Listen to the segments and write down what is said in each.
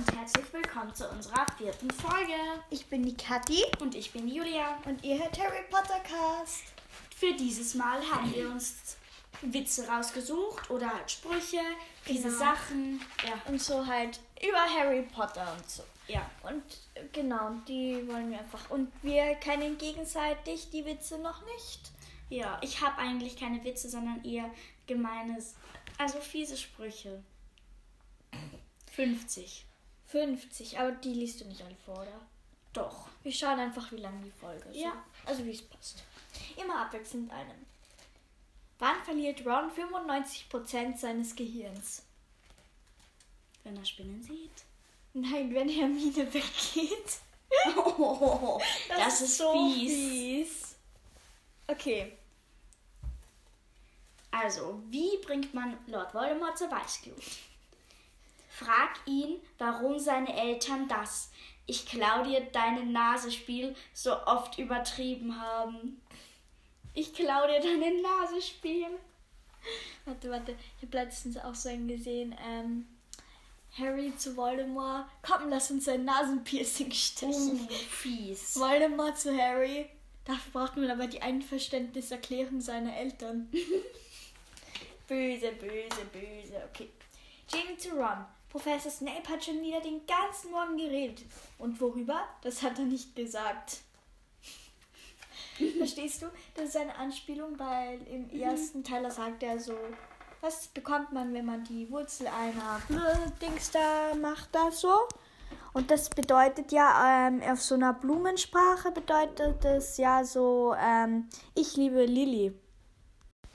und herzlich willkommen zu unserer vierten Folge. Ich bin die Kathi Und ich bin Julia. und ihr hört Harry Potter Cast. Für dieses Mal haben wir uns Witze rausgesucht oder halt Sprüche, diese Genau. Sachen. Ja, Und so halt über Harry Potter und so. ja. Und genau, die wollen wir einfach. Und wir kennen gegenseitig die Witze noch nicht. Ja, ich habe eigentlich keine Witze, sondern eher gemeines, also fiese Sprüche. 50. 50, aber die liest du nicht alle vor, oder? Doch. Wir schauen einfach, wie lang die Folge ist. Ja. Also wie es passt. Immer abwechselnd einem. Wann verliert Ron 95% seines Gehirns? Wenn er Spinnen sieht. Nein, wenn Hermine weggeht. Oh, das, ist fies. fies. Okay. Also, wie bringt man Lord Voldemort zur Weißglut? Frag ihn, warum seine Eltern das Ich klau dir deine Nase Spiel so oft übertrieben haben. Ich klau dir deine Nase Spiel. Warte, warte. Ich habe letztens auch so einen gesehen. Ähm, Harry zu Voldemort. Komm, lass uns ein Nasenpiercing stechen. Oh, fies. Voldemort zu Harry. Dafür braucht man aber die Einverständniserklärung seiner Eltern. böse, böse, böse. Okay. Ginny zu Ron. Professor Snape hat schon wieder den ganzen Morgen geredet. Und worüber? Das hat er nicht gesagt. Verstehst du? Das ist eine Anspielung, weil im ersten Teil da sagt er so, was bekommt man, wenn man die Wurzel einer Dings da macht, da so? Und das bedeutet ja, ähm, auf so einer Blumensprache bedeutet das ja so, ähm, ich liebe Lilly.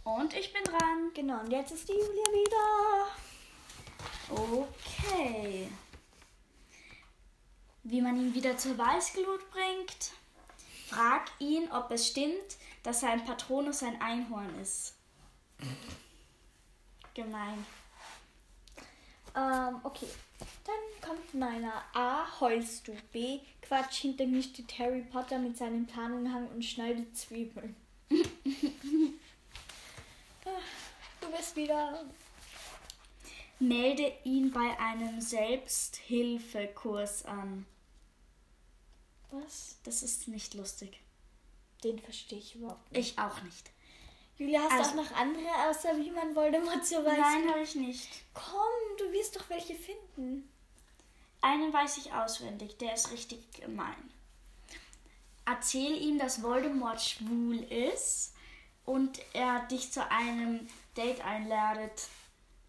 Und ich bin dran. Genau, und jetzt ist die Julia wieder. Okay. Wie man ihn wieder zur Weißglut bringt? Frag ihn, ob es stimmt, dass sein Patronus ein Einhorn ist. Gemein. Ähm, okay. Dann kommt meiner. A. Heulst du. B. Quatsch, hinter mir steht Harry Potter mit seinem Tarnumhang und schneidet Zwiebeln. Ah, du bist wieder. Melde ihn bei einem Selbsthilfekurs an. Was? Das ist nicht lustig. Den verstehe ich überhaupt nicht. Ich auch nicht. Julia, hast Also- du auch noch andere, außer wie man Voldemort so weiß? Nein, habe ich nicht. Komm, du wirst doch welche finden. Einen weiß ich auswendig, der ist richtig gemein. Erzähl ihm, dass Voldemort schwul ist und er dich zu einem Date einladet.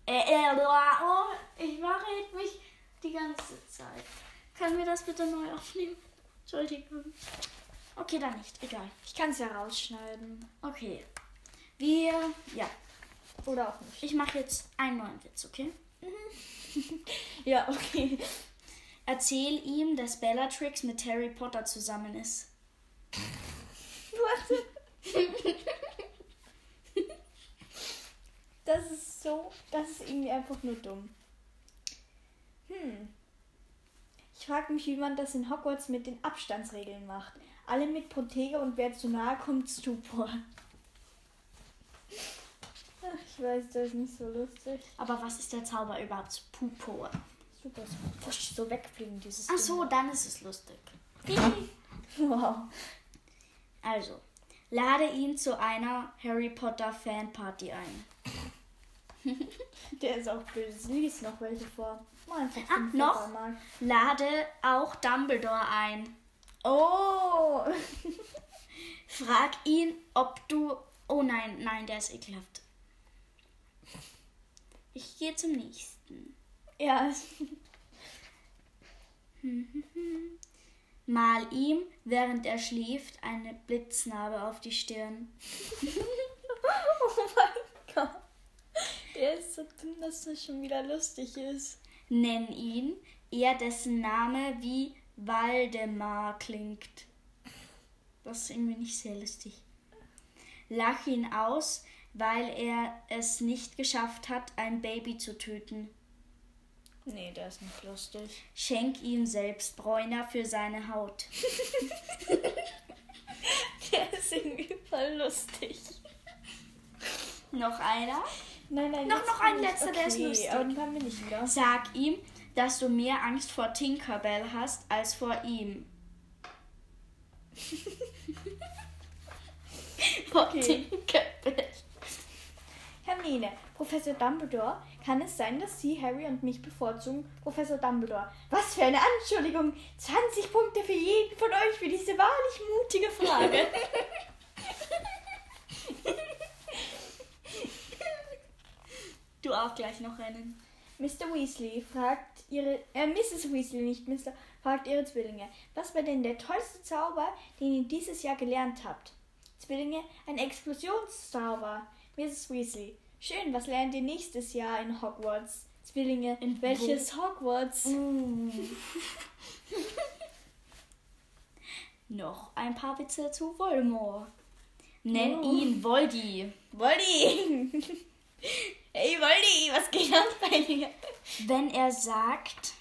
Äh, äh, oh, ich verrät mich die ganze Zeit. Können wir das bitte neu aufnehmen? Entschuldigung. Okay, dann nicht. Egal. Ich kann es ja rausschneiden. Okay. Wir, ja. Oder auch nicht. Ich mache jetzt einen neuen Witz, okay? Ja, okay. Erzähl ihm, dass Bellatrix mit Harry Potter zusammen ist. Warte. Das ist so, das ist irgendwie einfach nur dumm. Hm. Ich frage mich, wie man das in Hogwarts mit den Abstandsregeln macht. Alle mit Protege und wer zu nahe kommt, Stupor. Ach, ich weiß, das ist nicht so lustig. Aber was ist der Zauber überhaupt? Pupor. Super, so, wusch, so wegfliegen, dieses Ach so, dann ist es lustig. Ding. Wow. Also, lade ihn zu einer Harry Potter Fanparty ein. Der ist auch böse. Lies noch welche vor. Mal einfach fünf noch? einmal. Lade auch Dumbledore ein. Oh! Frag ihn, ob du. Oh nein, nein, der ist ekelhaft. Ich gehe zum nächsten. Ja, Mal ihm, während er schläft, eine Blitznarbe auf die Stirn. oh mein Gott. Der ist so dumm, dass das schon wieder lustig ist. Nenn ihn, er dessen Name wie Waldemar klingt. Das ist irgendwie nicht sehr lustig. Lach ihn aus, weil er es nicht geschafft hat, ein Baby zu töten. Nee, der ist nicht lustig. Schenk ihm selbst Bräuner für seine Haut. Der ist irgendwie voll lustig. Noch einer? Nein, nein, Noch- noch ein bin ich- letzter, der ist okay, lustig. Aber dann wir nicht wieder. Sag ihm, dass du mehr Angst vor Tinkerbell hast als vor ihm. vor Okay. Tinkerbell. Hermine, Professor Dumbledore, kann es sein, dass Sie Harry und mich bevorzugen? Professor Dumbledore, was für eine Anschuldigung! 20 Punkte für jeden von euch für diese wahrlich mutige Frage. Du auch gleich noch einen. Mr. Weasley fragt ihre, äh, Mrs. Weasley, nicht Mr., fragt ihre Zwillinge, was war denn der tollste Zauber, den ihr dieses Jahr gelernt habt? Zwillinge, ein Explosionszauber. Mrs. Weasley, schön, was lernt ihr nächstes Jahr in Hogwarts? Zwillinge, In welches Hogwarts? Noch ein paar Witze zu Voldemort. Nenn Oh. ihn Voldy. Voldy! hey Voldy, was geht ab bei dir? Wenn er sagt.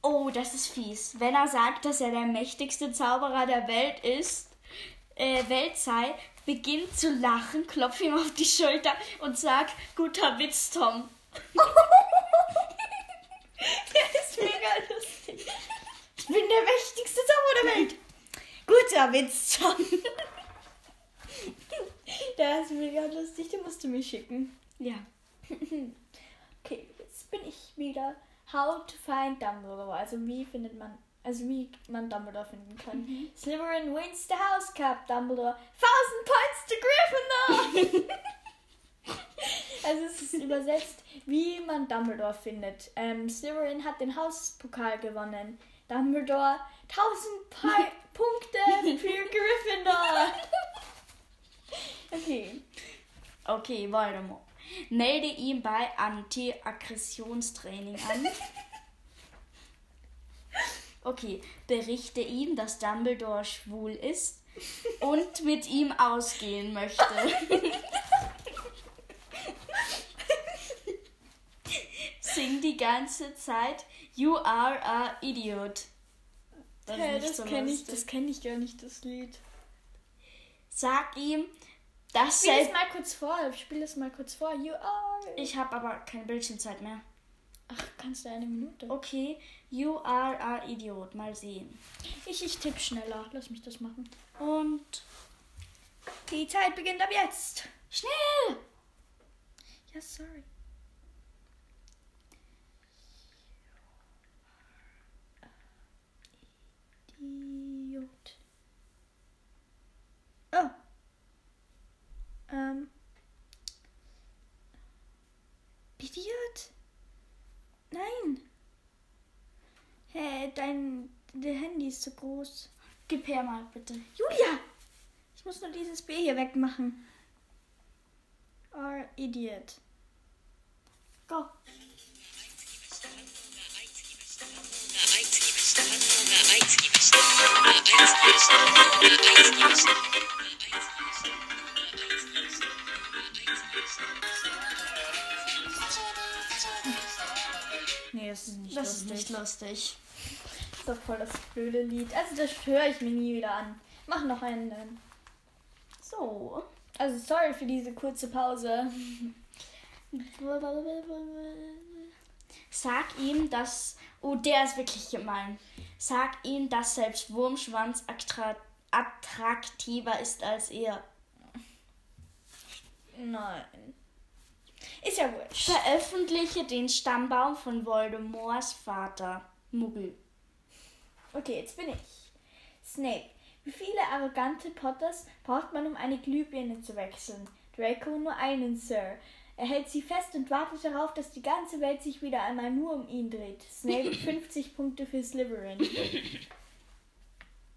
Oh, das ist fies. Wenn er sagt, dass er der mächtigste Zauberer der Welt ist, äh, Welt sei, beginnt zu lachen, klopft ihm auf die Schulter und sagt, guter Witz, Tom. Der ist mega lustig. Ich bin der mächtigste Zauberer der Welt. Guter Witz, Tom. Der ist mega lustig, den musst du mir schicken. Ja. Okay, jetzt bin ich wieder. How to find Dumbledore. Also wie findet man, also wie man Dumbledore finden kann. Slytherin wins the House Cup, Dumbledore. Thousand Points to Gryffindor! also es ist übersetzt, wie man Dumbledore findet. Ähm, Slytherin hat den Hauspokal gewonnen. Dumbledore 1000 Pi Punkte für Gryffindor. Okay. Okay, Voldemort. Melde ihn bei Anti-Aggressionstraining an. Okay, berichte ihm, dass Dumbledore schwul ist und mit ihm ausgehen möchte. Sing die ganze Zeit You are a idiot. Das nicht das so kenne ich, das kenn ich gar nicht, das Lied. Sag ihm, dass Spiel es mal kurz vor, spiel es mal kurz vor. You are. Ich habe aber keine Bildschirmzeit mehr. Ach, kannst du eine Minute? Okay, you are a idiot. Mal sehen. Ich, ich tippe schneller. Lass mich das machen. Und Die Zeit beginnt ab jetzt. schnell! Ja, sorry. Idiot. Oh. Ähm. Idiot? Nein. Hä, dein, Handy ist zu groß. Gib her mal, bitte. Julia! Ich muss nur dieses B hier wegmachen. Or idiot. Go. Nee, das ist nicht Das ist lustig. nicht lustig. Doch voll das blöde Lied. Also das höre ich mir nie wieder an. Mach noch einen. dann. So. Also sorry für diese kurze Pause. Sag ihm, dass. Oh, der ist wirklich gemein. Sag ihm, dass selbst Wurmschwanz attra attraktiver ist als er. Nein. Ist ja wurscht. Veröffentliche den Stammbaum von Voldemorts Vater. Muggel. Okay, jetzt bin ich. Snape. Wie viele arrogante Potters braucht man, um eine Glühbirne zu wechseln? Draco nur einen, Sir. Er hält sie fest und wartet darauf, dass die ganze Welt sich wieder einmal nur um ihn dreht. Snape 50 Punkte für Slytherin.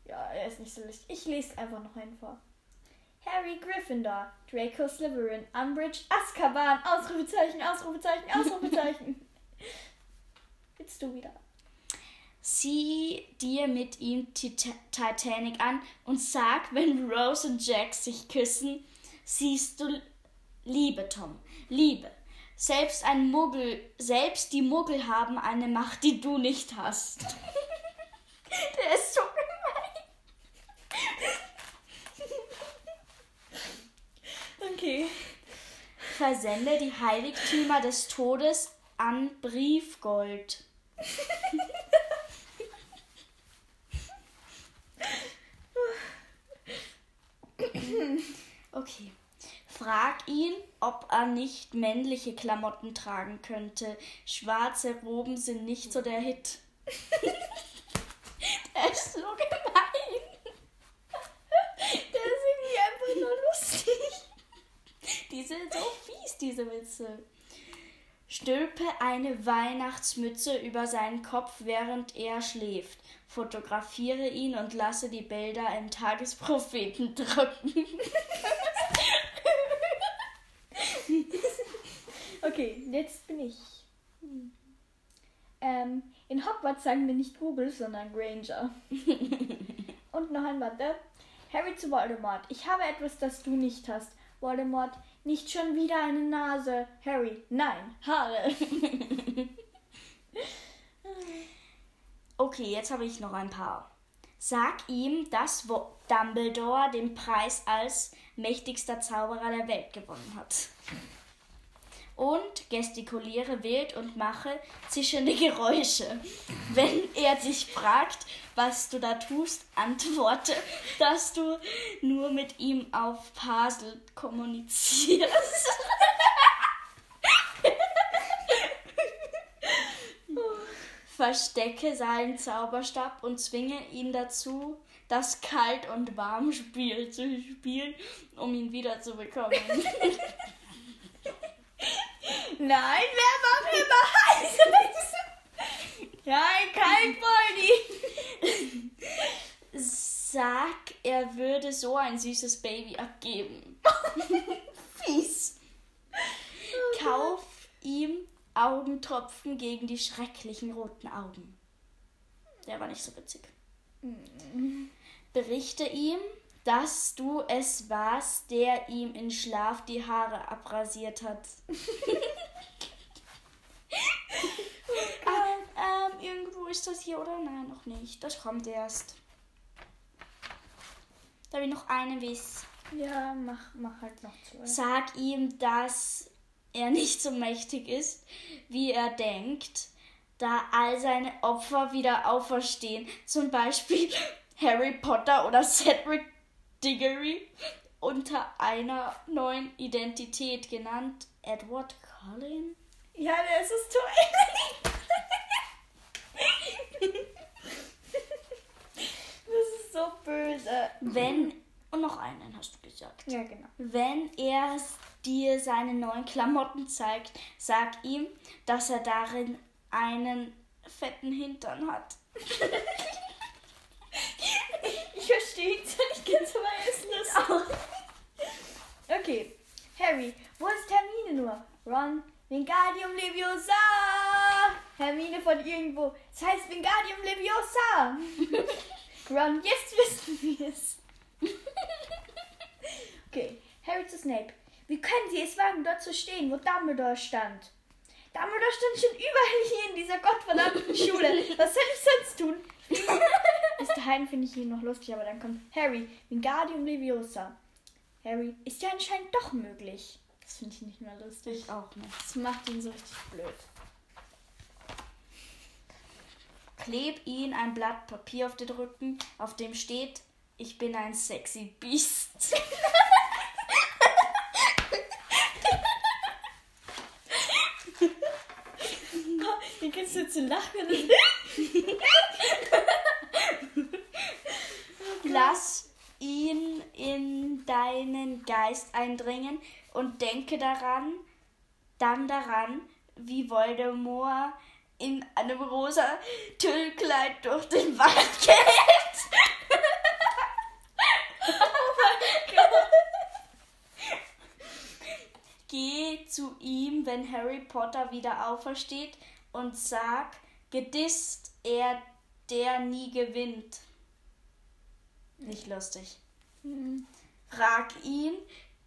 Ja, er ist nicht so lustig. Ich lese einfach noch einen vor. Harry Gryffindor, Draco Slytherin, Umbridge Azkaban, Ausrufezeichen, Ausrufezeichen, Ausrufezeichen. Jetzt du wieder. Sieh dir mit ihm Tit- Titanic an und sag, wenn Rose und Jack sich küssen, siehst du Liebe, Tom. Liebe. Selbst ein Muggel, selbst die Muggel haben eine Macht, die du nicht hast. Der ist so gemein. okay. Versende die Heiligtümer des Todes an Briefgold. Okay. Frag ihn, ob er nicht männliche Klamotten tragen könnte. Schwarze Roben sind nicht so der Hit. der ist so gemein. Der ist irgendwie einfach nur lustig. Die sind so fies, diese Witze. Stülpe eine Weihnachtsmütze über seinen Kopf, während er schläft. Fotografiere ihn und lasse die Bilder im Tagespropheten drucken. Okay, jetzt bin ich. Ähm, in Hogwarts sagen wir nicht Google, sondern Granger. Und noch ein Warte. Harry zu Voldemort. Ich habe etwas, das du nicht hast. Voldemort, nicht schon wieder eine Nase. Harry, nein, Haare. Okay, jetzt habe ich noch ein paar. Sag ihm, dass Dumbledore den Preis als mächtigster Zauberer der Welt gewonnen hat. Und gestikuliere wild und mache zischende Geräusche. Wenn er dich fragt, was du da tust, antworte, dass du nur mit ihm auf Pasel kommunizierst. Verstecke seinen Zauberstab und zwinge ihn dazu, das Kalt- und Warmspiel zu spielen, um ihn wiederzubekommen. Nein, wer macht mir mal heiß? Nein, kein Poldi. Sag, er würde so ein süßes Baby abgeben. Fies. Kauf ihm Augentropfen gegen die schrecklichen roten Augen. Der war nicht so witzig. Berichte ihm, dass du es warst, der ihm in Schlaf die Haare abrasiert hat. ah, ähm, irgendwo ist das hier, oder? Nein, noch nicht. Das kommt erst. Da ich noch eine Wiss. Ja, mach, mach halt noch zwei. Sag ihm, dass er nicht so mächtig ist, wie er denkt, da all seine Opfer wieder auferstehen. Zum Beispiel Harry Potter oder Cedric Diggory unter einer neuen Identität genannt Edward Cullen. Ja, das ist ähnlich. Das ist so böse. Wenn, und noch einen hast du gesagt. Ja, genau. Wenn er dir seine neuen Klamotten zeigt, sag ihm, dass er darin einen fetten Hintern hat. Ich verstehe ihn zwar nicht ganz, aber er ist lustig. Okay. Harry, wo ist Hermine nur? Ron, Wingardium Leviosa! Hermine von irgendwo. Es heißt Wingardium Leviosa! Ron, jetzt wissen wir es. Okay, Harry zu Snape. Wie können Sie es wagen, dort zu stehen, wo Dumbledore stand? Dumbledore stand schon überall hier in dieser gottverdammten Schule. Was soll ich sonst tun? Bis dahin finde ich ihn noch lustig, aber dann kommt Harry, Wingardium Leviosa. Harry, ist ja anscheinend doch möglich. Das finde ich nicht mehr lustig. auch nicht. Das macht ihn so richtig blöd. Kleb ihn ein Blatt Papier auf den Rücken, auf dem steht, ich bin ein sexy Biest. Wie kannst du zu lachen? Lass Geist eindringen und denke daran, dann daran, wie Voldemort in einem rosa Tüllkleid durch den Wald geht. Geh zu ihm, wenn Harry Potter wieder aufersteht und sag, gedisst er, der nie gewinnt. Nicht lustig. Frag ihn,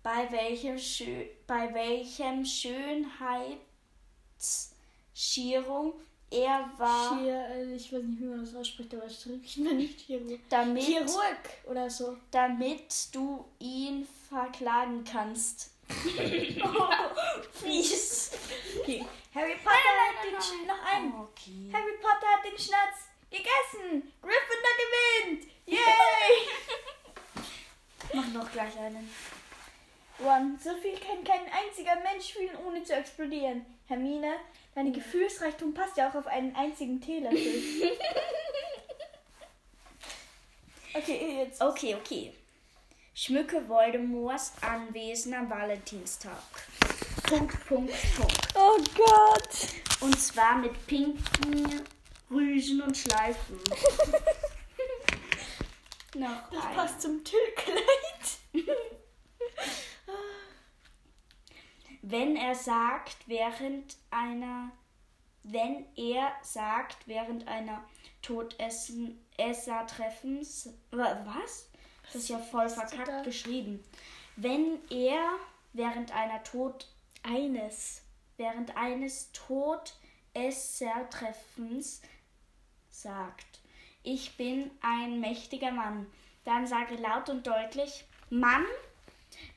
bei welchem, Schö bei welchem Schönheitsscherung er war, Chir äh, ich weiß nicht, wie man das ausspricht, aber ich ich bin nicht Chirurg. damit, Chirurg oder so. damit du ihn verklagen kannst. Fies. Okay. Harry Potter Nein, hat nein, den Sch noch einen. Okay. Harry Potter hat den Schnatz gegessen. Gryffindor gewinnt. Yay! Mach noch gleich einen. One, so viel kann kein fühlen, ohne zu explodieren. Hermine, deine Gefühlsreichtum passt ja auch auf einen einzigen Teelöffel. okay, jetzt. Okay, okay. Schmücke Voldemorts Anwesen am Valentinstag. Punkt, Punkt, Punkt. Oh Gott. Und zwar mit pinken Rüschen und Schleifen. noch Das ein. passt zum Tüllkleid. Wenn er sagt, während einer, wenn er sagt, während einer Todesser-Treffens, was? Das ist ja voll verkackt geschrieben. Wenn er während einer Tod, eines, während eines Todesser-Treffens sagt, ich bin ein mächtiger Mann, dann sage laut und deutlich, Mann,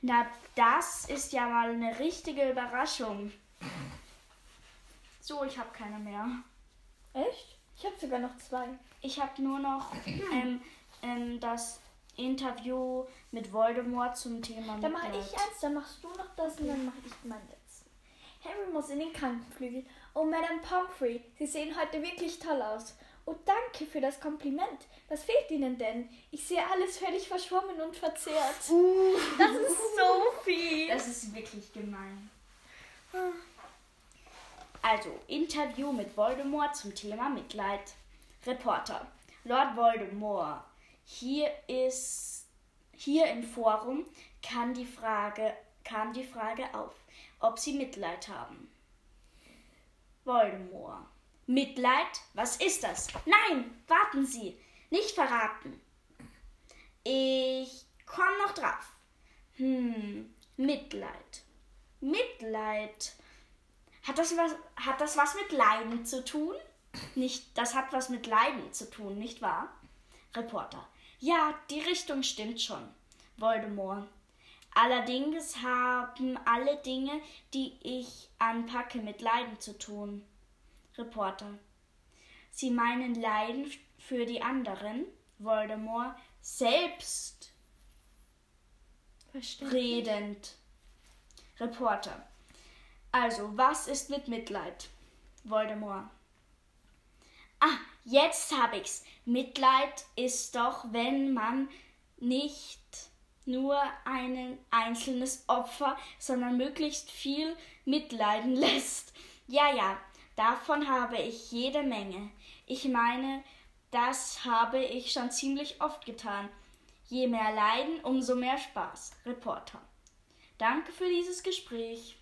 na, das ist ja mal eine richtige Überraschung. So, ich habe keine mehr. Echt? Ich habe sogar noch zwei. Ich habe nur noch ähm, ähm, das Interview mit Voldemort zum Thema Dann mache ich eins, dann machst du noch das und dann mache ich meinen letzten. Harry muss in den Krankenflügel. Oh, Madame Pomfrey, Sie sehen heute wirklich toll aus. Oh, danke für das Kompliment. Was fehlt Ihnen denn? Ich sehe alles völlig verschwommen und verzerrt. Das ist so viel. Das ist wirklich gemein. Also, Interview mit Voldemort zum Thema Mitleid. Reporter. Lord Voldemort. Hier ist hier im Forum kann die Frage, kam die Frage auf, ob Sie Mitleid haben. Voldemort. Mitleid? Was ist das? Nein, warten Sie. Nicht verraten. Ich komme noch drauf. Hm, Mitleid. Mitleid. Hat das was, hat das was mit Leiden zu tun? Nicht, das hat was mit Leiden zu tun, nicht wahr? Reporter. Ja, die Richtung stimmt schon. Voldemort. Allerdings haben alle Dinge, die ich anpacke, mit Leiden zu tun. Reporter. Sie meinen Leiden für die anderen? Voldemort. Selbst redend. Reporter. Also, was ist mit Mitleid? Voldemort. Ah, jetzt hab ich's. Mitleid ist doch, wenn man nicht nur ein einzelnes Opfer, sondern möglichst viel mitleiden lässt. Ja, ja, davon habe ich jede Menge. Ich meine, das habe ich schon ziemlich oft getan. Je mehr Leiden, umso mehr Spaß. Reporter. Danke für dieses Gespräch.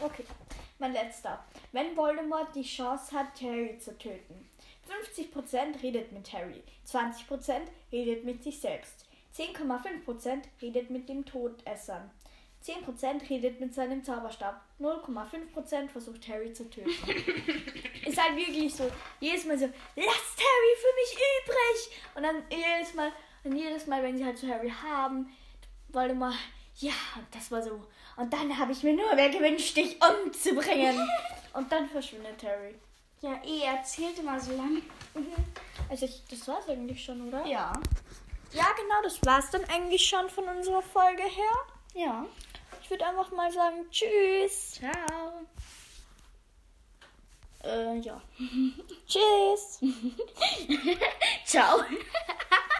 Okay, mein letzter. Wenn Voldemort die Chance hat, Harry zu töten. 50% redet mit Harry, 20% redet mit sich selbst, 10,5% redet mit dem Todessern, 10% redet mit seinem Zauberstab, 0,5% versucht Harry zu töten. Ist halt wirklich so, jedes Mal so, lasst Harry für mich übrig! Und dann jedes Mal, und jedes Mal, wenn sie halt so Harry haben, Voldemort, ja, das war so. Und dann habe ich mir nur mehr gewünscht, dich umzubringen. Und dann verschwindet Harry. Ja, eh, erzählt immer so lange. Also ich, das war's eigentlich schon, oder? Ja. Ja, genau, das war's dann eigentlich schon von unserer Folge her. Ja. Ich würde einfach mal sagen, tschüss. Ciao. Äh, ja. Tschüss. Ciao.